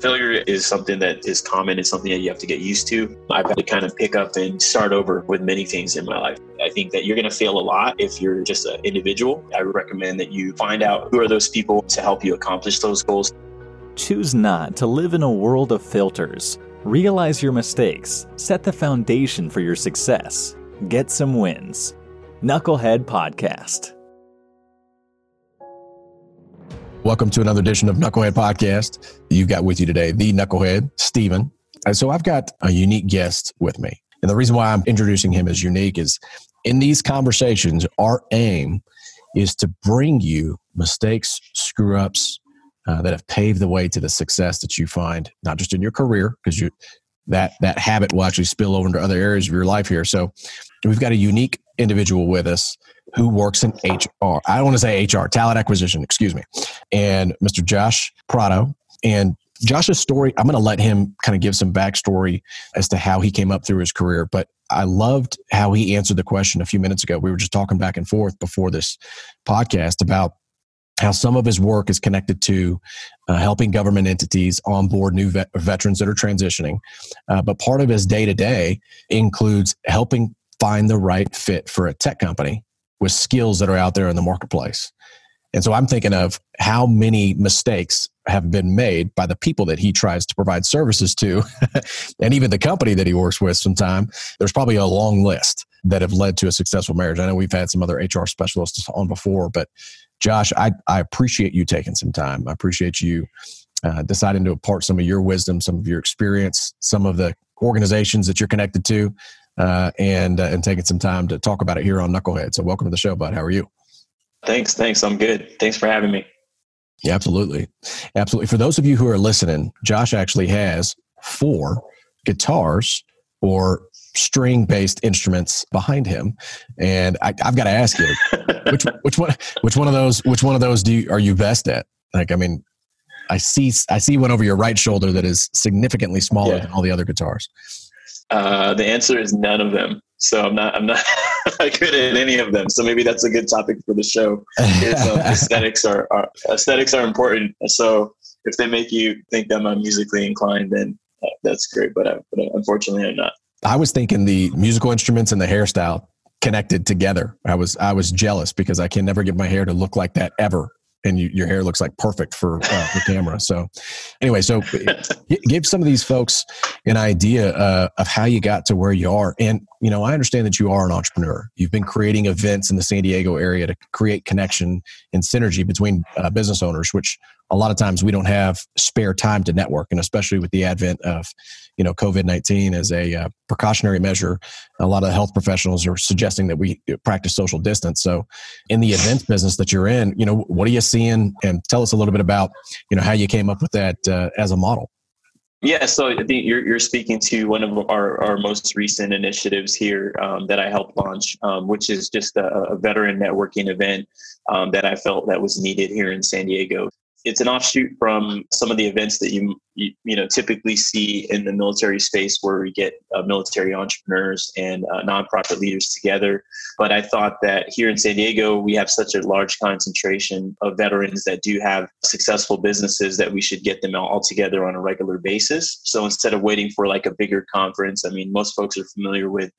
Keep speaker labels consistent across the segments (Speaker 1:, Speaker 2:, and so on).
Speaker 1: Failure is something that is common. It's something that you have to get used to. I've had to kind of pick up and start over with many things in my life. I think that you're going to fail a lot if you're just an individual. I recommend that you find out who are those people to help you accomplish those goals.
Speaker 2: Choose not to live in a world of filters. Realize your mistakes, set the foundation for your success, get some wins. Knucklehead Podcast.
Speaker 3: Welcome to another edition of Knucklehead Podcast. You've got with you today the Knucklehead, Stephen. And so I've got a unique guest with me. And the reason why I'm introducing him as unique is in these conversations, our aim is to bring you mistakes, screw ups uh, that have paved the way to the success that you find, not just in your career, because you that that habit will actually spill over into other areas of your life here. So we've got a unique individual with us who works in HR. I don't want to say HR, talent acquisition, excuse me. And Mr. Josh Prado. And Josh's story, I'm going to let him kind of give some backstory as to how he came up through his career. But I loved how he answered the question a few minutes ago. We were just talking back and forth before this podcast about how some of his work is connected to uh, helping government entities onboard new vet- veterans that are transitioning. Uh, but part of his day to day includes helping find the right fit for a tech company with skills that are out there in the marketplace. And so I'm thinking of how many mistakes have been made by the people that he tries to provide services to, and even the company that he works with sometime. There's probably a long list that have led to a successful marriage. I know we've had some other HR specialists on before, but Josh, I, I appreciate you taking some time. I appreciate you uh, deciding to impart some of your wisdom, some of your experience, some of the organizations that you're connected to, uh, and uh, and taking some time to talk about it here on Knucklehead. So, welcome to the show, bud. How are you?
Speaker 1: Thanks. Thanks. I'm good. Thanks for having me.
Speaker 3: Yeah, absolutely, absolutely. For those of you who are listening, Josh actually has four guitars or string based instruments behind him and I, have got to ask you which which one which one of those which one of those do you, are you best at like i mean i see i see one over your right shoulder that is significantly smaller yeah. than all the other guitars
Speaker 1: uh, the answer is none of them. So I'm not I'm not good at any of them. So maybe that's a good topic for the show. Is, uh, aesthetics are, are, aesthetics are important. So if they make you think that I'm musically inclined, then uh, that's great. But, I, but unfortunately, I'm not.
Speaker 3: I was thinking the musical instruments and the hairstyle connected together. I was I was jealous because I can never get my hair to look like that ever and you, your hair looks like perfect for uh, the camera. So, anyway, so give some of these folks an idea uh, of how you got to where you are. And you know, I understand that you are an entrepreneur. You've been creating events in the San Diego area to create connection and synergy between uh, business owners, which a lot of times we don't have spare time to network and especially with the advent of you know covid-19 as a uh, precautionary measure. A lot of health professionals are suggesting that we practice social distance. So in the events business that you're in you know what are you seeing? And tell us a little bit about you know how you came up with that uh, as a model.
Speaker 1: Yeah, so I think you're, you're speaking to one of our, our most recent initiatives here um, that I helped launch, um, which is just a, a veteran networking event um, that I felt that was needed here in San Diego it's an offshoot from some of the events that you you, you know typically see in the military space where we get uh, military entrepreneurs and uh, nonprofit leaders together. But i thought that here in san diego we have such a large concentration of veterans that do have successful businesses that we should get them all together on a regular basis. So instead of waiting for like a bigger conference i mean most folks are familiar with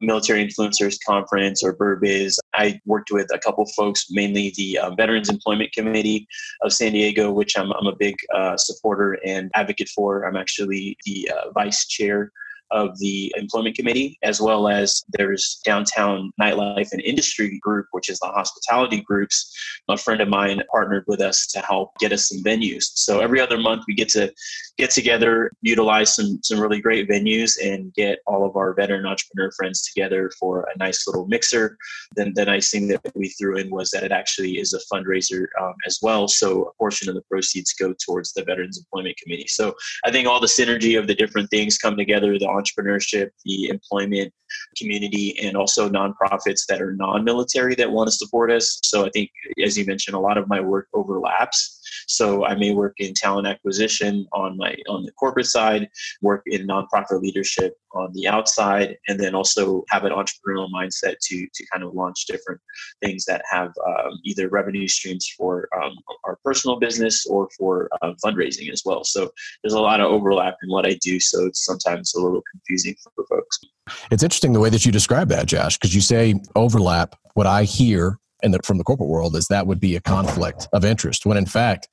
Speaker 1: military influencers conference or burbiz i worked with a couple folks mainly the um, veterans employment committee of san diego which i'm, I'm a big uh, supporter and advocate for. I'm actually the uh, vice chair of the employment committee, as well as there's downtown nightlife and industry group, which is the hospitality groups. A friend of mine partnered with us to help get us some venues. So every other month we get to get together, utilize some some really great venues, and get all of our veteran entrepreneur friends together for a nice little mixer. Then the nice thing that we threw in was that it actually is a fundraiser um, as well. So a portion of the proceeds go towards the Veterans Employment Committee. So I think all the synergy of the different things come together: the entrepreneurship, the employment community, and also nonprofits that are non-military that want to support us. So I think, as you mentioned, a lot of my work overlaps So I may work in talent acquisition on my on the corporate side, work in nonprofit leadership on the outside, and then also have an entrepreneurial mindset to to kind of launch different things that have um, either revenue streams for um, our personal business or for uh, fundraising as well. So there's a lot of overlap in what I do. So it's sometimes a little confusing for folks.
Speaker 3: It's interesting the way that you describe that, Josh, because you say overlap. What I hear in the, from the corporate world is that would be a conflict of interest, when in fact,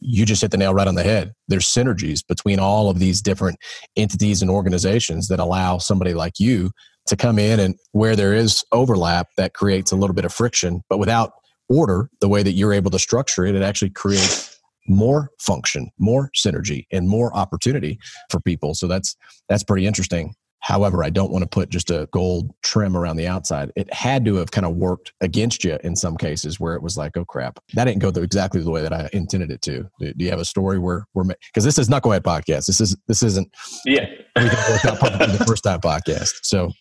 Speaker 3: you just hit the nail right on the head. There's synergies between all of these different entities and organizations that allow somebody like you to come in and where there is overlap that creates a little bit of friction, but without order, the way that you're able to structure it, it actually creates more function, more synergy, and more opportunity for people. So that's that's pretty interesting. However, I don't want to put just a gold trim around the outside. It had to have kind of worked against you in some cases where it was like, oh crap, that didn't go the, exactly the way that I intended it to. Do, do you have a story where we're because this is Knucklehead podcast. This is this isn't
Speaker 1: yeah
Speaker 3: everything worked out perfectly the first time podcast. So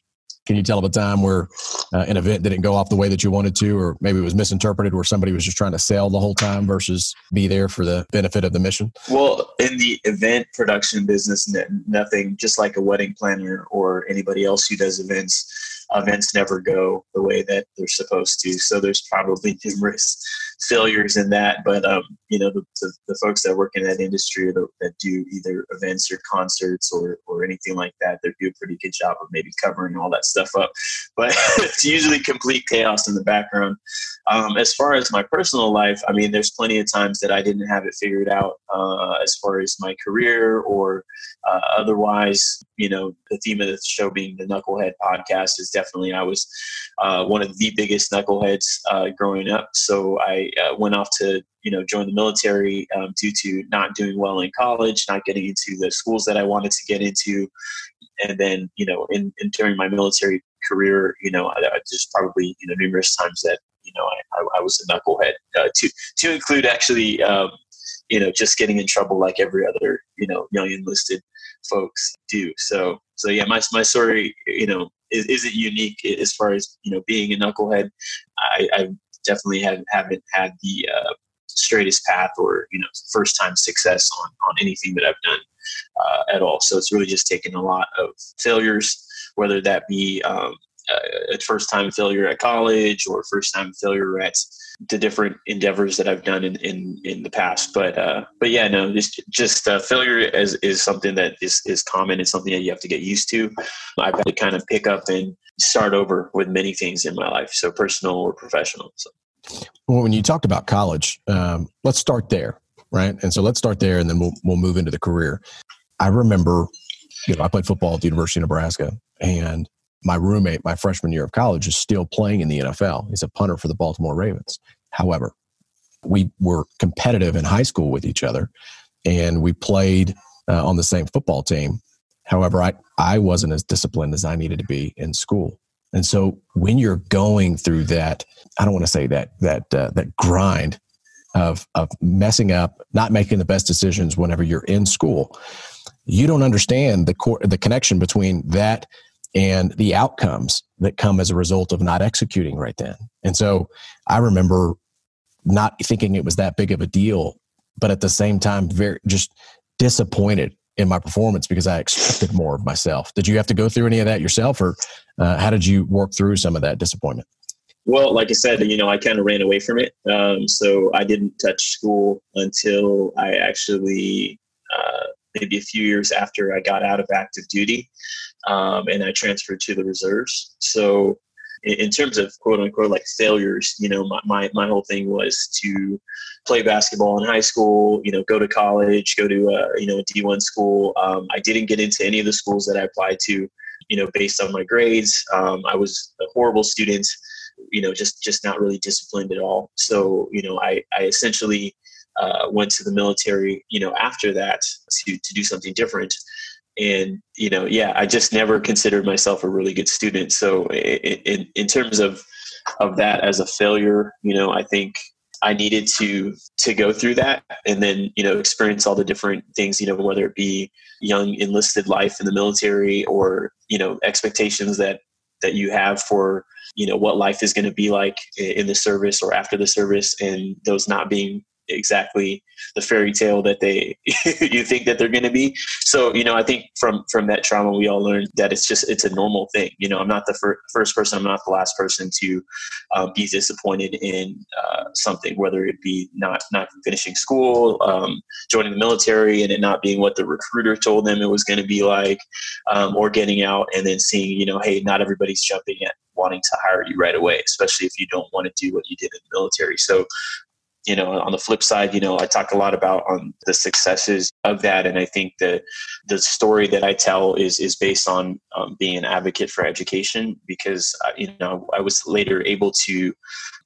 Speaker 3: can you tell of a time where uh, an event didn't go off the way that you wanted to, or maybe it was misinterpreted where somebody was just trying to sell the whole time versus be there for the benefit of the mission?
Speaker 1: Well, in the event production business, nothing, just like a wedding planner or anybody else who does events, events never go the way that they're supposed to. So there's probably numerous failures in that. But um, you know, the, the, the, folks that work in that industry that, do either events or concerts or or anything like that, they do a pretty good job of maybe covering all that stuff up. But it's usually complete chaos in the background. Um, as far as my personal life, I mean, there's plenty of times that I didn't have it figured out uh, as far as my career or uh, otherwise. You know, the theme of the show being the Knucklehead podcast is definitely I was uh, one of the biggest knuckleheads uh, growing up. So I uh, went off to you know join the military um, due to not doing well in college, not getting into the schools that I wanted to get into, and then you know in, in during my military career, you know I, I just probably you know numerous times that you know I, I, I was a knucklehead uh, to to include actually. Um, you know, just getting in trouble like every other, you know, young enlisted folks do. So, so yeah, my, my story, you know, is, isn't unique as far as you know being a knucklehead. I, I definitely have, haven't had the uh, straightest path or you know first time success on on anything that I've done uh, at all. So it's really just taken a lot of failures, whether that be um, a first time failure at college or first time failure at the different endeavors that I've done in, in, in the past. But uh, but yeah, no, just just uh, failure is, is something that is, is common. It's something that you have to get used to. I've had to kind of pick up and start over with many things in my life, so personal or professional. So.
Speaker 3: Well, when you talked about college, um, let's start there, right? And so let's start there, and then we'll we'll move into the career. I remember, you know, I played football at the University of Nebraska, and my roommate, my freshman year of college, is still playing in the NFL. He's a punter for the Baltimore Ravens. However, we were competitive in high school with each other, and we played uh, on the same football team. However, I, I wasn't as disciplined as I needed to be in school. And so when you're going through that, I don't want to say that that uh, that grind of of messing up, not making the best decisions whenever you're in school, you don't understand the the connection between that and the outcomes that come as a result of not executing right then. And so I remember not thinking it was that big of a deal, but at the same time, very just disappointed in my performance because I expected more of myself. Did you have to go through any of that yourself, or uh, how did you work through some of that disappointment?
Speaker 1: Well, like I said, you know, I kind of ran away from it. Um, so I didn't touch school until I actually, uh, maybe a few years after I got out of active duty um, and I transferred to the reserves. So, in, in, terms of quote unquote like failures, you know, my, my, my whole thing was to play basketball in high school, you know, go to college, go to, a, you know, a D1 school. Um, I didn't get into any of the schools that I applied to, you know, based on my grades. Um, I was a horrible student, you know, just, just not really disciplined at all. So, you know, I, I essentially uh, went to the military, you know, after that to, to do something different and you know yeah i just never considered myself a really good student. So in, in terms of of that as a failure you know i think i needed to to go through that and then you know experience all the different things you know whether it be young enlisted life in the military or you know expectations that that you have for you know what life is going to be like in the service or after the service and those not being exactly the fairy tale that they you think that they're going to be. So you know i think from from that trauma we all learned that it's just it's a normal thing. You know i'm not the fir- first person i'm not the last person to um, be disappointed in uh, something whether it be not not finishing school um, joining the military and it not being what the recruiter told them it was going to be like um, or getting out and then seeing you know hey not everybody's jumping at wanting to hire you right away especially if you don't want to do what you did in the military. So you know on the flip side you know i talk a lot about on the successes of that and i think that the story that i tell is is based on um, being an advocate for education because uh, you know i was later able to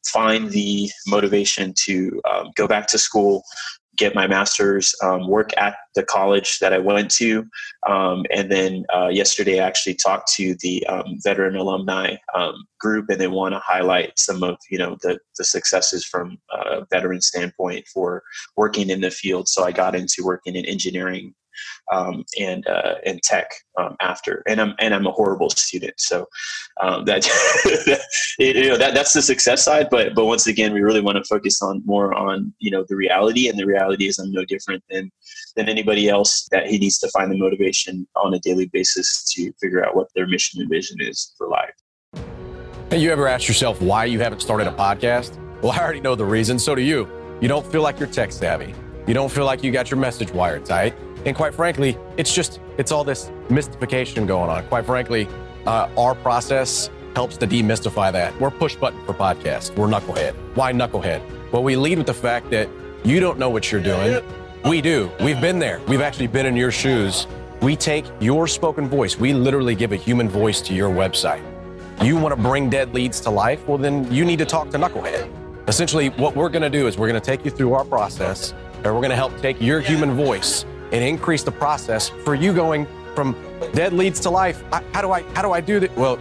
Speaker 1: find the motivation to um, go back to school get my master's, um, work at the college that I went to, um, and then uh, yesterday I actually talked to the um, veteran alumni um, group, and they want to highlight some of you know the the successes from a veteran standpoint for working in the field. So I got into working in engineering um, and uh, and tech um, after. And I'm and I'm a horrible student, so um, that you know that that's the success side. But but once again, we really want to focus on more on you know the reality, and the reality is I'm no different than than anybody else. That he needs to find the motivation on a daily basis to figure out what their mission and vision is for life.
Speaker 4: Have you ever asked yourself why you haven't started a podcast? Well, I already know the reason. So do you. You don't feel like you're tech savvy. You don't feel like you got your message wired tight. And quite frankly, it's just, it's all this mystification going on. Quite frankly, uh, our process helps to demystify that. We're push button for podcasts. We're knucklehead. Why knucklehead? Well, we lead with the fact that you don't know what you're doing. We do. We've been there. We've actually been in your shoes. We take your spoken voice. We literally give a human voice to your website. You want to bring dead leads to life? Well, then you need to talk to Knucklehead. Essentially, what we're going to do is we're going to take you through our process, and we're going to help take your human voice and increase the process for you going from dead leads to life. How do I how do I do that? Well,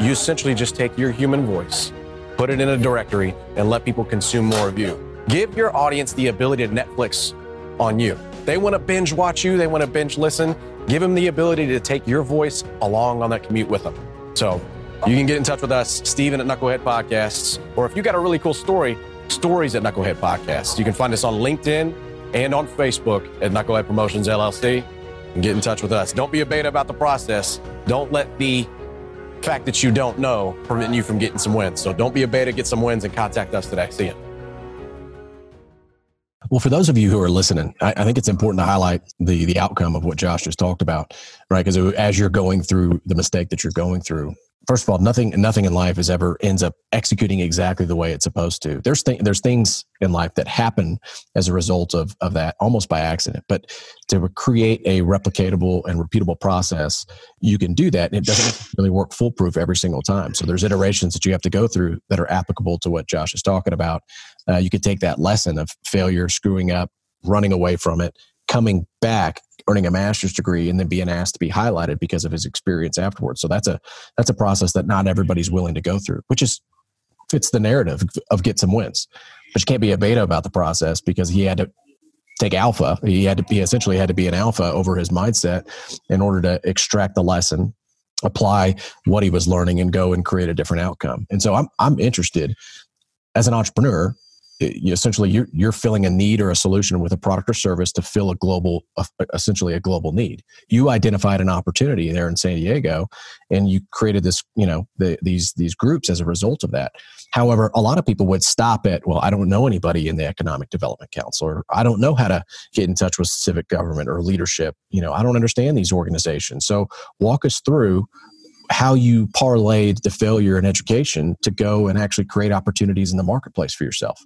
Speaker 4: you essentially just take your human voice, put it in a directory, and let people consume more of you. Give your audience the ability to Netflix on you. They want to binge watch you, they want to binge listen. Give them the ability to take your voice along on that commute with them. So you can get in touch with us, Steven at Knucklehead Podcasts, or if you got a really cool story, stories at Knucklehead Podcasts. You can find us on LinkedIn and on Facebook at Knucklehead Promotions LLC and get in touch with us. Don't be a beta about the process. Don't let the fact that you don't know prevent you from getting some wins. So don't be a beta, get some wins, and contact us today. See you.
Speaker 3: Well, for those of you who are listening, I, I, think it's important to highlight the the outcome of what Josh just talked about, right? Because as you're going through the mistake that you're going through, first of all, nothing nothing in life is ever ends up executing exactly the way it's supposed to. There's th- there's things in life that happen as a result of of that almost by accident. But to create a replicatable and repeatable process, you can do that. And it doesn't really work foolproof every single time. So there's iterations that you have to go through that are applicable to what Josh is talking about. Uh, you could take that lesson of failure, screwing up, running away from it, coming back earning a master's degree and then being asked to be highlighted because of his experience afterwards. So that's a that's a process that not everybody's willing to go through, which is fits the narrative of get some wins. But you can't be a beta about the process because he had to take alpha. He had to be essentially had to be an alpha over his mindset in order to extract the lesson, apply what he was learning, and go and create a different outcome. And so I'm I'm interested as an entrepreneur essentially you're, you're filling a need or a solution with a product or service to fill a global essentially a global need. You identified an opportunity there in san diego and you created this you know the, these these groups as a result of that. However a lot of people would stop at well i don't know anybody in the economic development council or i don't know how to get in touch with civic government or leadership. You know i don't understand these organizations. So walk us through how you parlayed the failure in education to go and actually create opportunities in the marketplace for yourself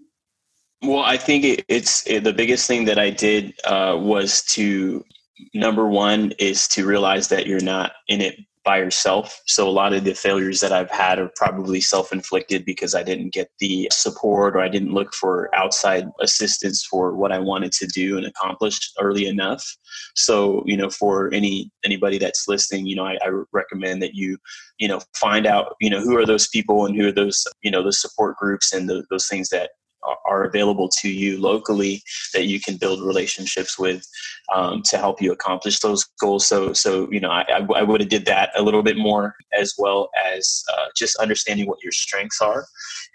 Speaker 1: well, I think it, it's it, the biggest thing that I did uh, was to number one is to realize that you're not in it by yourself. So a lot of the failures that I've had are probably self-inflicted because I didn't get the support or I didn't look for outside assistance for what I wanted to do and accomplish early enough. So, you know, for any anybody that's listening, you know, I, I recommend that you, you know, find out, you know, who are those people and who are those, you know, those support groups and the, those things that are available to you locally that you can build relationships with um, to help you accomplish those goals. So, so you know, I, I would have did that a little bit more as well as uh, just understanding what your strengths are.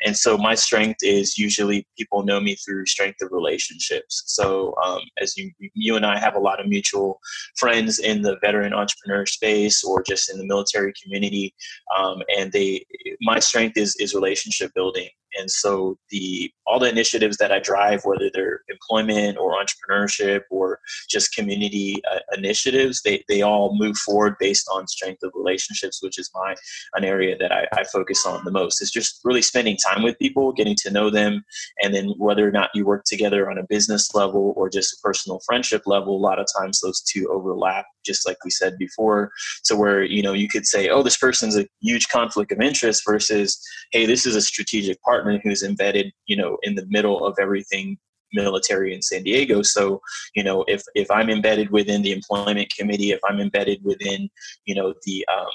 Speaker 1: And so, my strength is usually people know me through strength of relationships. So, um, as you you and I have a lot of mutual friends in the veteran entrepreneur space or just in the military community, um, and they my strength is is relationship building and so the all the initiatives that I drive, whether they're employment or entrepreneurship or just community uh, initiatives, they, they all move forward based on strength of relationships, which is my an area that I, I focus on the most. It's just really spending time with people, getting to know them, and then whether or not you work together on a business level or just a personal friendship level, a lot of times those two overlap, just like we said before. So where you know you could say, oh, this person's a huge conflict of interest versus, hey, this is a strategic partner who's embedded, you know, in the middle of everything military in San Diego. So, you know, if if I'm embedded within the employment committee, if I'm embedded within, you know, the um,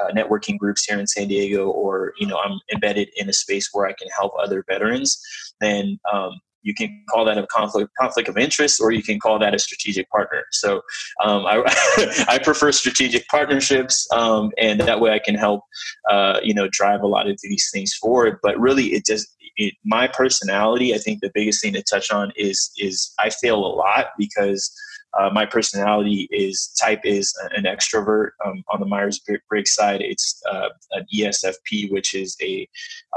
Speaker 1: uh, networking groups here in San Diego, or you know, I'm embedded in a space where I can help other veterans, then um, you can call that a conflict conflict of interest or you can call that a strategic partner. So um, I, I prefer strategic partnerships um, and that way i can help uh, you know drive a lot of these things forward. But really it just it, my personality i think the biggest thing to touch on is is i fail a lot because uh, my personality is type is an extrovert. Um, on the Myers Briggs side, it's uh, an ESFP, which is a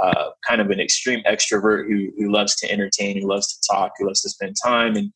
Speaker 1: uh, kind of an extreme extrovert who, who loves to entertain, who loves to talk, who loves to spend time and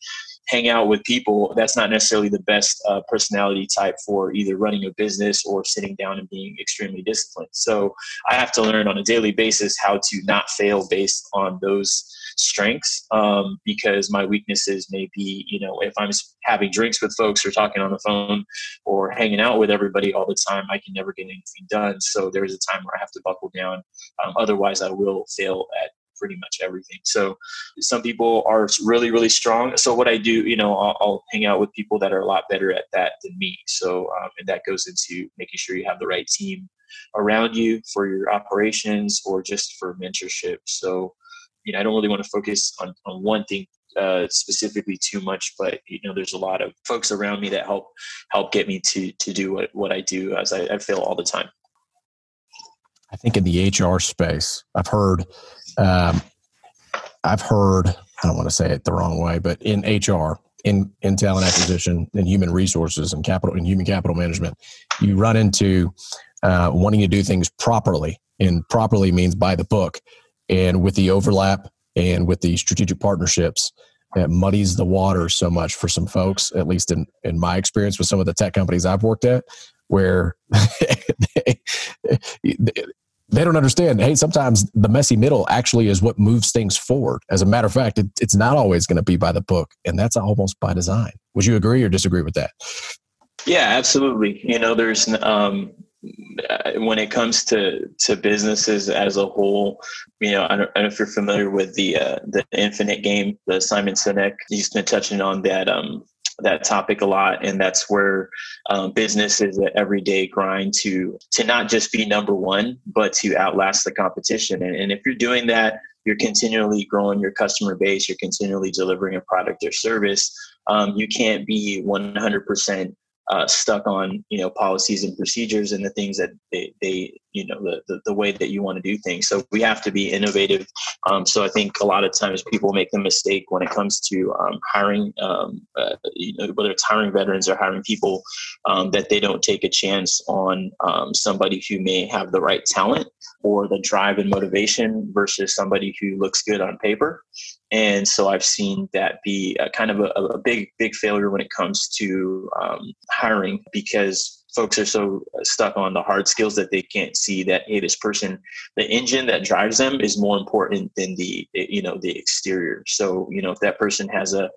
Speaker 1: hang out with people. That's not necessarily the best uh, personality type for either running a business or sitting down and being extremely disciplined. So I have to learn on a daily basis how to not fail based on those strengths um, because my weaknesses may be, you know, if I'm having drinks with folks or talking on the phone or hanging out with everybody all the time, I can never get anything done. So there's a time where I have to buckle down. Um, otherwise, I will fail at pretty much everything. So some people are really, really strong. So what I do, you know, I'll, I'll hang out with people that are a lot better at that than me. So, um, and that goes into making sure you have the right team around you for your operations or just for mentorship. So you know, I don't really want to focus on, on one thing uh, specifically too much, but you know, there's a lot of folks around me that help help get me to to do what, what I do as I, I feel all the time.
Speaker 3: I think in the HR space, I've heard, um, I've heard, I don't want to say it the wrong way, but in HR, in in talent acquisition, in human resources, and capital, and human capital management, you run into uh, wanting to do things properly, and properly means by the book and with the overlap and with the strategic partnerships, it muddies the water so much for some folks, at least in, in my experience with some of the tech companies I've worked at, where they, they don't understand. Hey, sometimes the messy middle actually is what moves things forward. As a matter of fact, it, it's not always going to be by the book, and that's almost by design. Would you agree or disagree with that?
Speaker 1: Yeah, absolutely. You know, there's um, when it comes to to businesses as a whole, you know, I don't, I don't know if you're familiar with the uh, the Infinite game, the Simon Sinek. He's been touching on that um, that topic a lot, and that's where um, business is an everyday grind to to not just be number one, but to outlast the competition. And, and if you're doing that, you're continually growing your customer base. You're continually delivering a product or service. Um, you can't be 100 percent uh, stuck on you know policies and procedures and the things that they, they you know the, the, the way that you want to do things. So we have to be innovative um, so i think a lot of times people make the mistake when it comes to um, hiring um, uh, you know whether it's hiring veterans or hiring people um, that they don't take a chance on um, somebody who may have the right talent or the drive and motivation versus somebody who looks good on paper. And so I've seen that be a kind of a, a big, big failure when it comes to um, hiring because folks are so stuck on the hard skills that they can't see that hey this person the engine that drives them is more important than the you know the exterior. So you know if that person has a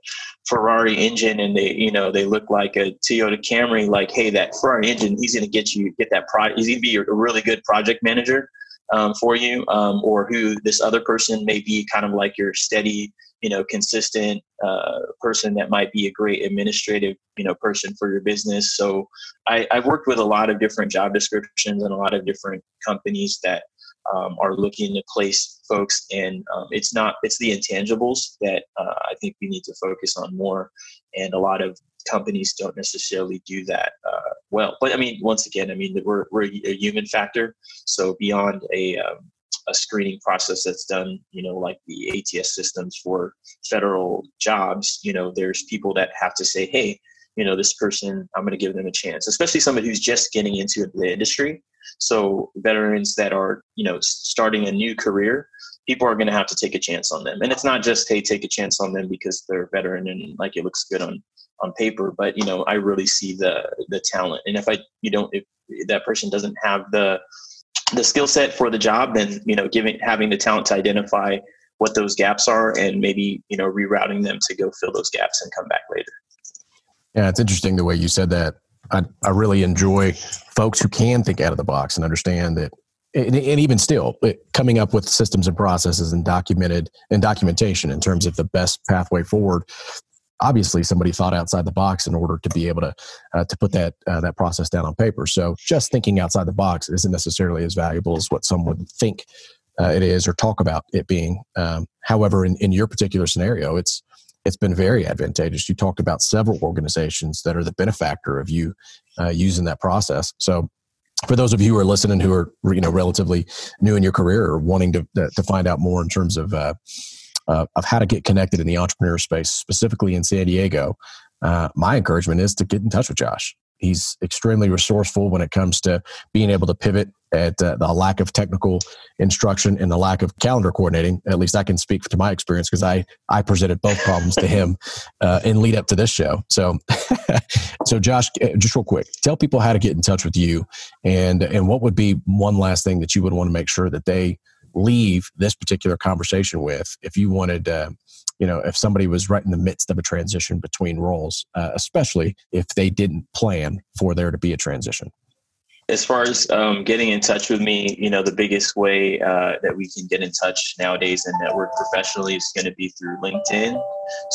Speaker 1: ferrari engine and they you know they look like a toyota camry like hey that ferrari engine he's going to get you get that product he's going to be a really good project manager um, for you, um, or who this other person may be kind of like your steady, you know, consistent uh, person that might be a great administrative, you know, person for your business. So I, I've worked with a lot of different job descriptions and a lot of different companies that um, are looking to place folks, and um, it's not it's the intangibles that uh, I think we need to focus on more, and a lot of companies don't necessarily do that uh, well. But I mean, once again, I mean we're we're a human factor, so beyond a um, a screening process that's done, you know, like the ATS systems for federal jobs, you know, there's people that have to say, hey, you know, this person, I'm going to give them a chance, especially somebody who's just getting into the industry. So veterans that are, you know, starting a new career, people are going to have to take a chance on them. And it's not just, hey, take a chance on them because they're a veteran and like it looks good on on paper, but you know, I really see the the talent. And if I you don't if that person doesn't have the the skill set for the job, then you know, giving having the talent to identify what those gaps are and maybe you know rerouting them to go fill those gaps and come back later.
Speaker 3: Yeah, it's interesting the way you said that. I, I really enjoy folks who can think out of the box and understand that and, and, even still coming up with systems and processes and documented and documentation in terms of the best pathway forward obviously somebody thought outside the box in order to be able to uh, to put that uh, that process down on paper. So just thinking outside the box isn't necessarily as valuable as what some would think uh, it is or talk about it being. Um, however, in, in your particular scenario, it's it's been very advantageous. You talked about several organizations that are the benefactor of you uh, using that process. So for those of you who are listening who are you know relatively new in your career or wanting to to find out more in terms of uh, of how to get connected in the entrepreneur space, specifically in San Diego, uh, my encouragement is to get in touch with Josh. He's extremely resourceful when it comes to being able to pivot at uh, the lack of technical instruction and the lack of calendar coordinating. At least I can speak to my experience because I I presented both problems to him uh, in lead up to this show. So, so Josh, uh, just real quick, tell people how to get in touch with you, and and what would be one last thing that you would want to make sure that they leave this particular conversation with if you wanted uh, you know if somebody was right in the midst of a transition between roles uh, especially if they didn't plan for there to be a transition.
Speaker 1: As far as um, getting in touch with me you know the biggest way uh, that we can get in touch nowadays and network professionally is going to be through linkedin.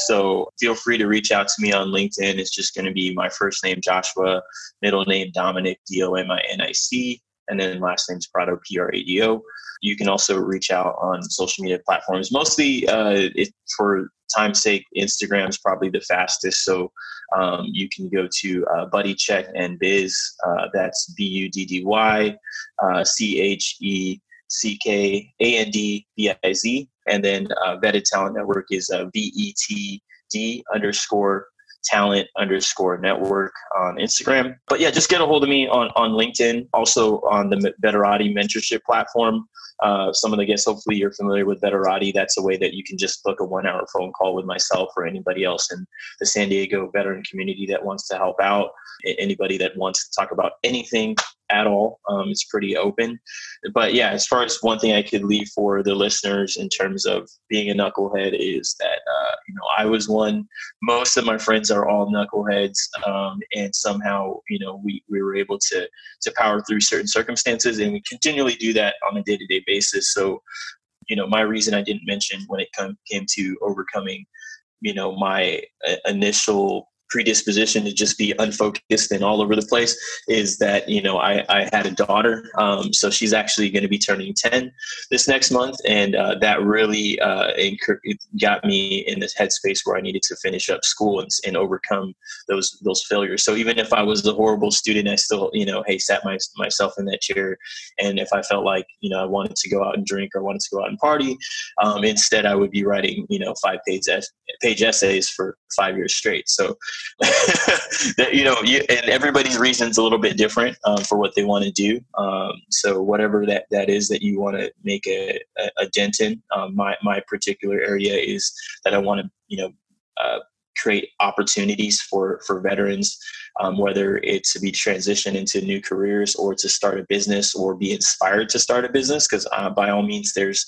Speaker 1: So feel free to reach out to me on linkedin. It's just going to be my first name joshua middle name dominic d-o-m-i-n-i-c and then last name's prado p-r-a-d-o you can also reach out on social media platforms. Mostly, uh, it, for time's sake, Instagram is probably the fastest. So um, you can go to uh, Buddy Check and Biz. Uh, that's B U D D Y uh, C H E C K A N D B I Z. And then uh, Vetted Talent Network is uh, V E T D underscore talent underscore network on Instagram. But yeah, just get a hold of me on, on LinkedIn, also on the Veterati mentorship platform uh, some of the guests, hopefully you're familiar with Veterati. That's a way that you can just book a one hour phone call with myself or anybody else in the San Diego veteran community that wants to help out. Anybody that wants to talk about anything at all. Um, it's pretty open. But yeah, as far as one thing I could leave for the listeners in terms of being a knucklehead is that, uh, you know, I was one. Most of my friends are all knuckleheads. Um, and somehow, you know, we, we were able to, to power through certain circumstances and we continually do that on a day to day basis. So, you know, my reason I didn't mention when it come, came to overcoming, you know, my uh, initial predisposition to just be unfocused and all over the place is that you know I, I had a daughter um, so she's actually going to be turning 10 this next month and uh, that really uh, got me in this headspace where I needed to finish up school and, and, overcome those those failures. So even if I was a horrible student I still you know hey sat my, myself in that chair and if I felt like you know I wanted to go out and drink or wanted to go out and party um, instead I would be writing you know five page page essays for five years straight. So that you know, you, and everybody's reason is a little bit different um, for what they want to do. Um, so whatever that, that is that you want to make a, a, a dent in, um, my my particular area is that I want to you know uh, create opportunities for for veterans, um, whether it's to be transitioned into new careers or to start a business or be inspired to start a business. Because uh, by all means, there's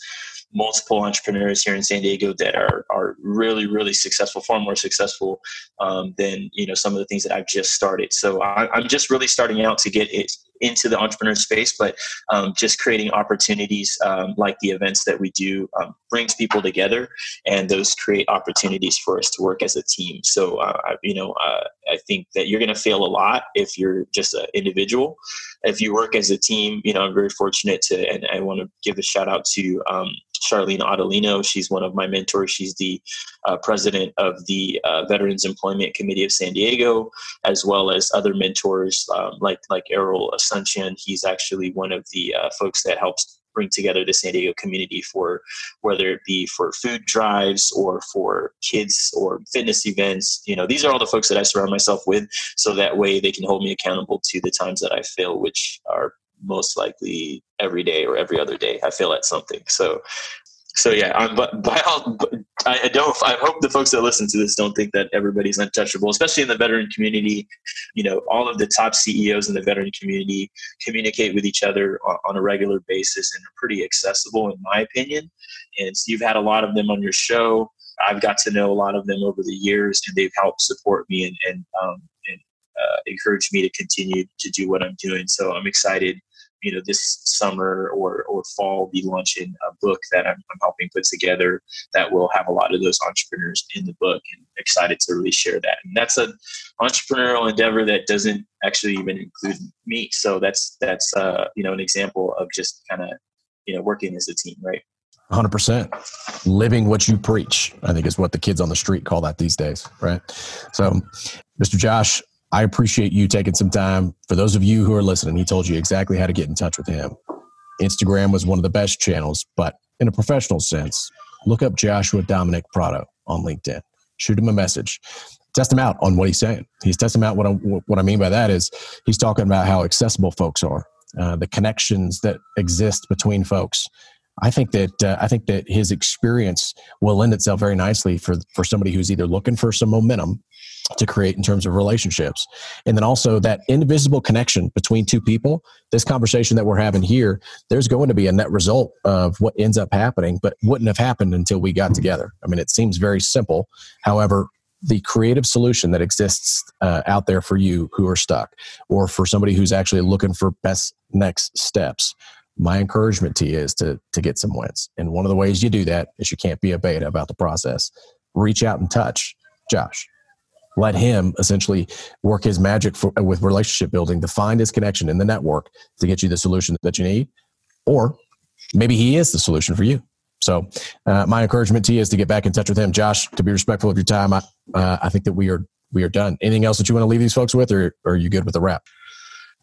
Speaker 1: multiple entrepreneurs here in San Diego that are are really really successful, far more successful um, than you know some of the things that I've just started. So I, am just really starting out to get it into the entrepreneur space, but um, just creating opportunities um, like the events that we do um, brings people together, and those create opportunities for us to work as a team. So, uh, you know, uh, I think that you're going to fail a lot if you're just an individual. If you work as a team, you know, I'm very fortunate to, and I want to give a shout out to um, Charlene Adelino. She's one of my mentors. She's the uh, president of the uh, Veterans Employment Committee of San Diego, as well as other mentors um, like like Errol Asuncion. He's actually one of the uh, folks that helps bring together the San Diego community for whether it be for food drives or for kids or fitness events. You know, these are all the folks that I surround myself with, so that way they can hold me accountable to the times that I fail, which are most likely every day or every other day. I fail at something. So so yeah, but by all, I don't. I hope the folks that listen to this don't think that everybody's untouchable, especially in the veteran community. You know, all of the top CEOs in the veteran community communicate with each other on, on a regular basis and are pretty accessible, in my opinion. And so you've had a lot of them on your show. I've got to know a lot of them over the years, and they've helped support me and and, um, and uh, encourage me to continue to do what I'm doing. So I'm excited you know this summer or or fall be launching a book that I'm, I'm, helping put together that will have a lot of those entrepreneurs in the book and excited to really share that. And that's an entrepreneurial endeavor that doesn't actually even include me. So that's that's uh, you know an example of just kind of you know working as a team right?
Speaker 3: 100% living what you preach i think is what the kids on the street call that these days right? So mr josh I appreciate you taking some time. For those of you who are listening, he told you exactly how to get in touch with him. Instagram was one of the best channels, but in a professional sense, look up Joshua Dominic Prado on LinkedIn. Shoot him a message. Test him out on what he's saying. He's testing out what I, what I mean by that is he's talking about how accessible folks are, uh, the connections that exist between folks. I think that uh, I think that his experience will lend itself very nicely for for somebody who's either looking for some momentum to create in terms of relationships. And then also that invisible connection between two people. This conversation that we're having here, there's going to be a net result of what ends up happening, but wouldn't have happened until we got together. I mean, it seems very simple. However, the creative solution that exists uh, out there for you who are stuck, or for somebody who's actually looking for best next steps, my encouragement to you is to to get some wins. And one of the ways you do that is you can't be a beta about the process. Reach out and touch Josh let him essentially work his magic for, with relationship building to find his connection in the network to get you the solution that you need or maybe he is the solution for you. So uh, my encouragement to you is to get back in touch with him. Josh to be respectful of your time i, uh, I think that we are we are done. Anything else that you want to leave these folks with or, or are you good with the wrap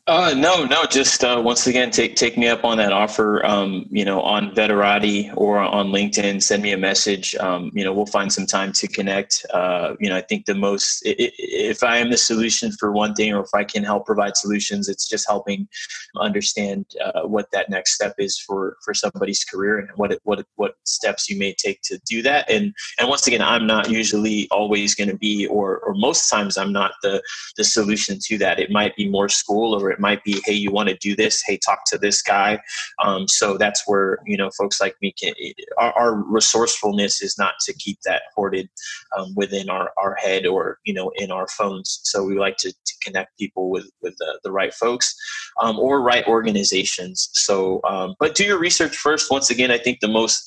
Speaker 1: uh, no, no. Just uh, once again, take take me up on that offer. Um, you know, on Veterati or on LinkedIn, send me a message. Um, you know, we'll find some time to connect. Uh, you know, I think the most, if I am the solution for one thing, or if I can help provide solutions, it's just helping understand uh, what that next step is for for somebody's career and what it, what what steps you may take to do that. And and once again, I'm not usually always going to be, or or most times, I'm not the the solution to that. It might be more school or it might be, hey, you want to do this? Hey, talk to this guy. Um, so that's where you know folks like me can. Our, our resourcefulness is not to keep that hoarded um, within our, our head or you know in our phones. So we like to, to connect people with with the, the right folks um, or right organizations. So, um, but do your research first. Once again, I think the most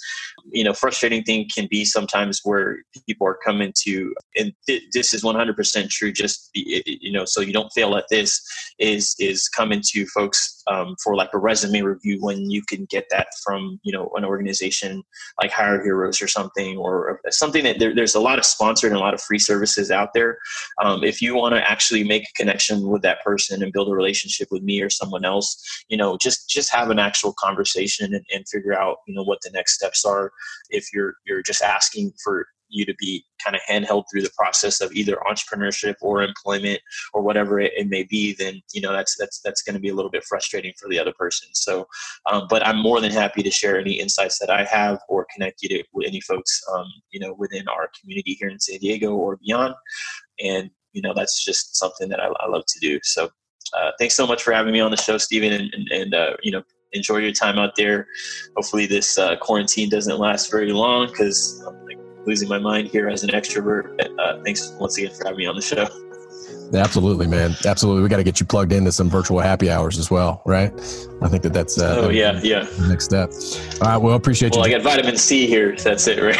Speaker 1: you know frustrating thing can be sometimes where people are coming to and th- this is 100% true just you know so you don't fail at this is is coming to folks um, for like a resume review when you can get that from you know an organization like hire heroes or something or something that there, there's a lot of sponsored and a lot of free services out there. Um, if you want to actually make a connection with that person and build a relationship with me or someone else you know just just have an actual conversation and, and figure out you know what the next steps are. If you're you're just asking for you to be kind of handheld through the process of either entrepreneurship or employment or whatever it, it may be then you know that's that's that's going to be a little bit frustrating for the other person. So um, but i'm more than happy to share any insights that i have or connect you to with any folks um, you know within our community here in san diego or beyond. And you know that's just something that i, I love to do. So uh, thanks so much for having me on the show stephen and, and, and uh, you know enjoy your time out there. Hopefully, this uh, quarantine doesn't last very long because like, losing my mind here as an extrovert. Uh, thanks once again for having me on the show.
Speaker 3: Absolutely, man. Absolutely. We got to get you plugged into some virtual happy hours as well, right? I think that that's
Speaker 1: uh, oh yeah, yeah.
Speaker 3: The next step. All right. Well, appreciate
Speaker 1: well,
Speaker 3: you.
Speaker 1: Well, I got vitamin C here. That's it, right?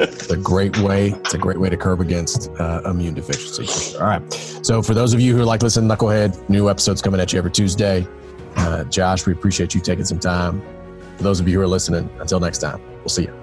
Speaker 3: it's a great way. It's a great way to curb against uh, immune deficiency. All right. So for those of you who like listen Knucklehead, new episodes coming at you every Tuesday. Uh, Josh, we appreciate you taking some time. For those of you who are listening, until next time, we'll see you.